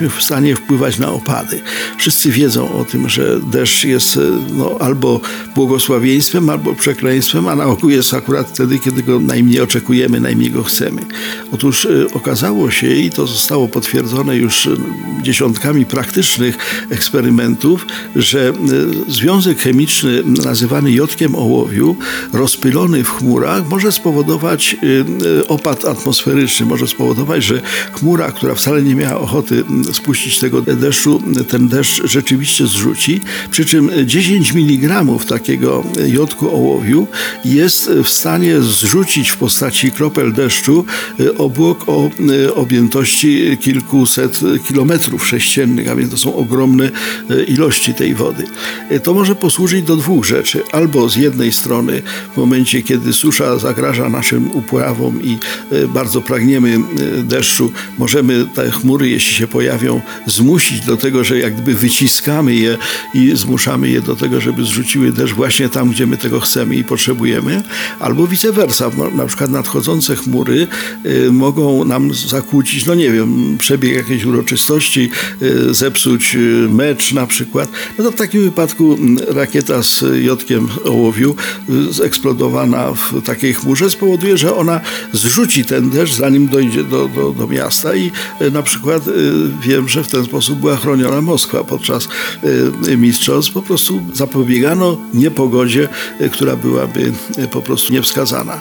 jesteśmy w stanie wpływać na opady. Wszyscy wiedzą o tym, że deszcz jest no, albo błogosławieństwem, albo przekleństwem, a na ogół jest akurat wtedy, kiedy go najmniej oczekujemy, najmniej go chcemy. Otóż y, okazało się, i to zostało potwierdzone już y, dziesiątkami praktycznych eksperymentów, że związek chemiczny nazywany jodkiem ołowiu, rozpylony w chmurach, może spowodować opad atmosferyczny, może spowodować, że chmura, która wcale nie miała ochoty spuścić tego deszczu, ten deszcz rzeczywiście zrzuci. Przy czym 10 mg takiego jodku ołowiu jest w stanie zrzucić w postaci kropel deszczu obłok o objętości kilkuset kilometrów sześciennych, a więc to są ogromne ilości tej wody. To może posłużyć do dwóch rzeczy. Albo z jednej strony w momencie, kiedy susza zagraża naszym upławom i bardzo pragniemy deszczu, możemy te chmury, jeśli się pojawią, zmusić do tego, że jak gdyby wyciskamy je i zmuszamy je do tego, żeby zrzuciły deszcz właśnie tam, gdzie my tego chcemy i potrzebujemy, albo vice versa. Na przykład nadchodzące chmury y, mogą nam zakłócić, no nie wiem, przebieg jakiejś uroczystości, y, zepsuć y, mecz na przykład. No to w takim wypadku rakieta z jodkiem ołowiu zeksplodowana w takiej chmurze spowoduje, że ona zrzuci ten deszcz, zanim dojdzie do, do, do miasta i na przykład wiem, że w ten sposób była chroniona Moskwa podczas y, mistrzostw. Po prostu zapobiegano niepogodzie, y, która byłaby y, po prostu niewskazana.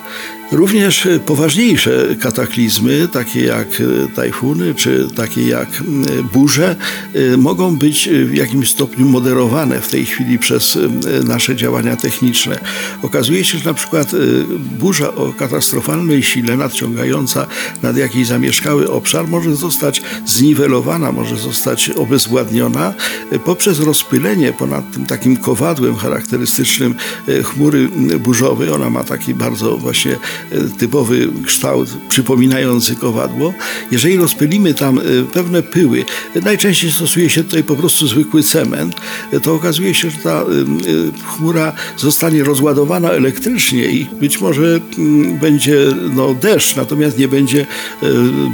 Również poważniejsze kataklizmy, takie jak tajfuny czy takie jak burze, mogą być w jakimś stopniu moderowane w tej chwili przez nasze działania techniczne. Okazuje się, że na przykład burza o katastrofalnej sile nadciągająca nad jakiś zamieszkały obszar może zostać zniwelowana, może zostać obezwładniona poprzez rozpylenie ponad tym takim kowadłem charakterystycznym chmury burzowej. Ona ma taki bardzo właśnie typowy kształt przypominający kowadło. Jeżeli rozpylimy tam e, pewne pyły, najczęściej stosuje się tutaj po prostu zwykły cement, to okazuje się, że ta e, chmura zostanie rozładowana elektrycznie i być może będzie no, deszcz, natomiast nie będzie e,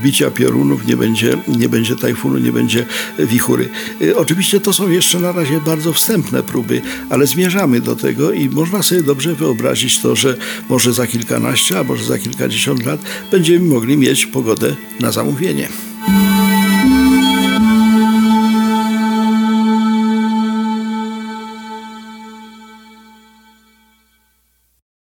bicia piorunów, nie będzie, nie będzie nie będzie wichury. Oczywiście to są jeszcze na razie bardzo wstępne próby, ale zmierzamy do tego i można sobie dobrze wyobrazić to, że może za kilkanaście, a może za kilkadziesiąt lat będziemy mogli mieć pogodę na zamówienie.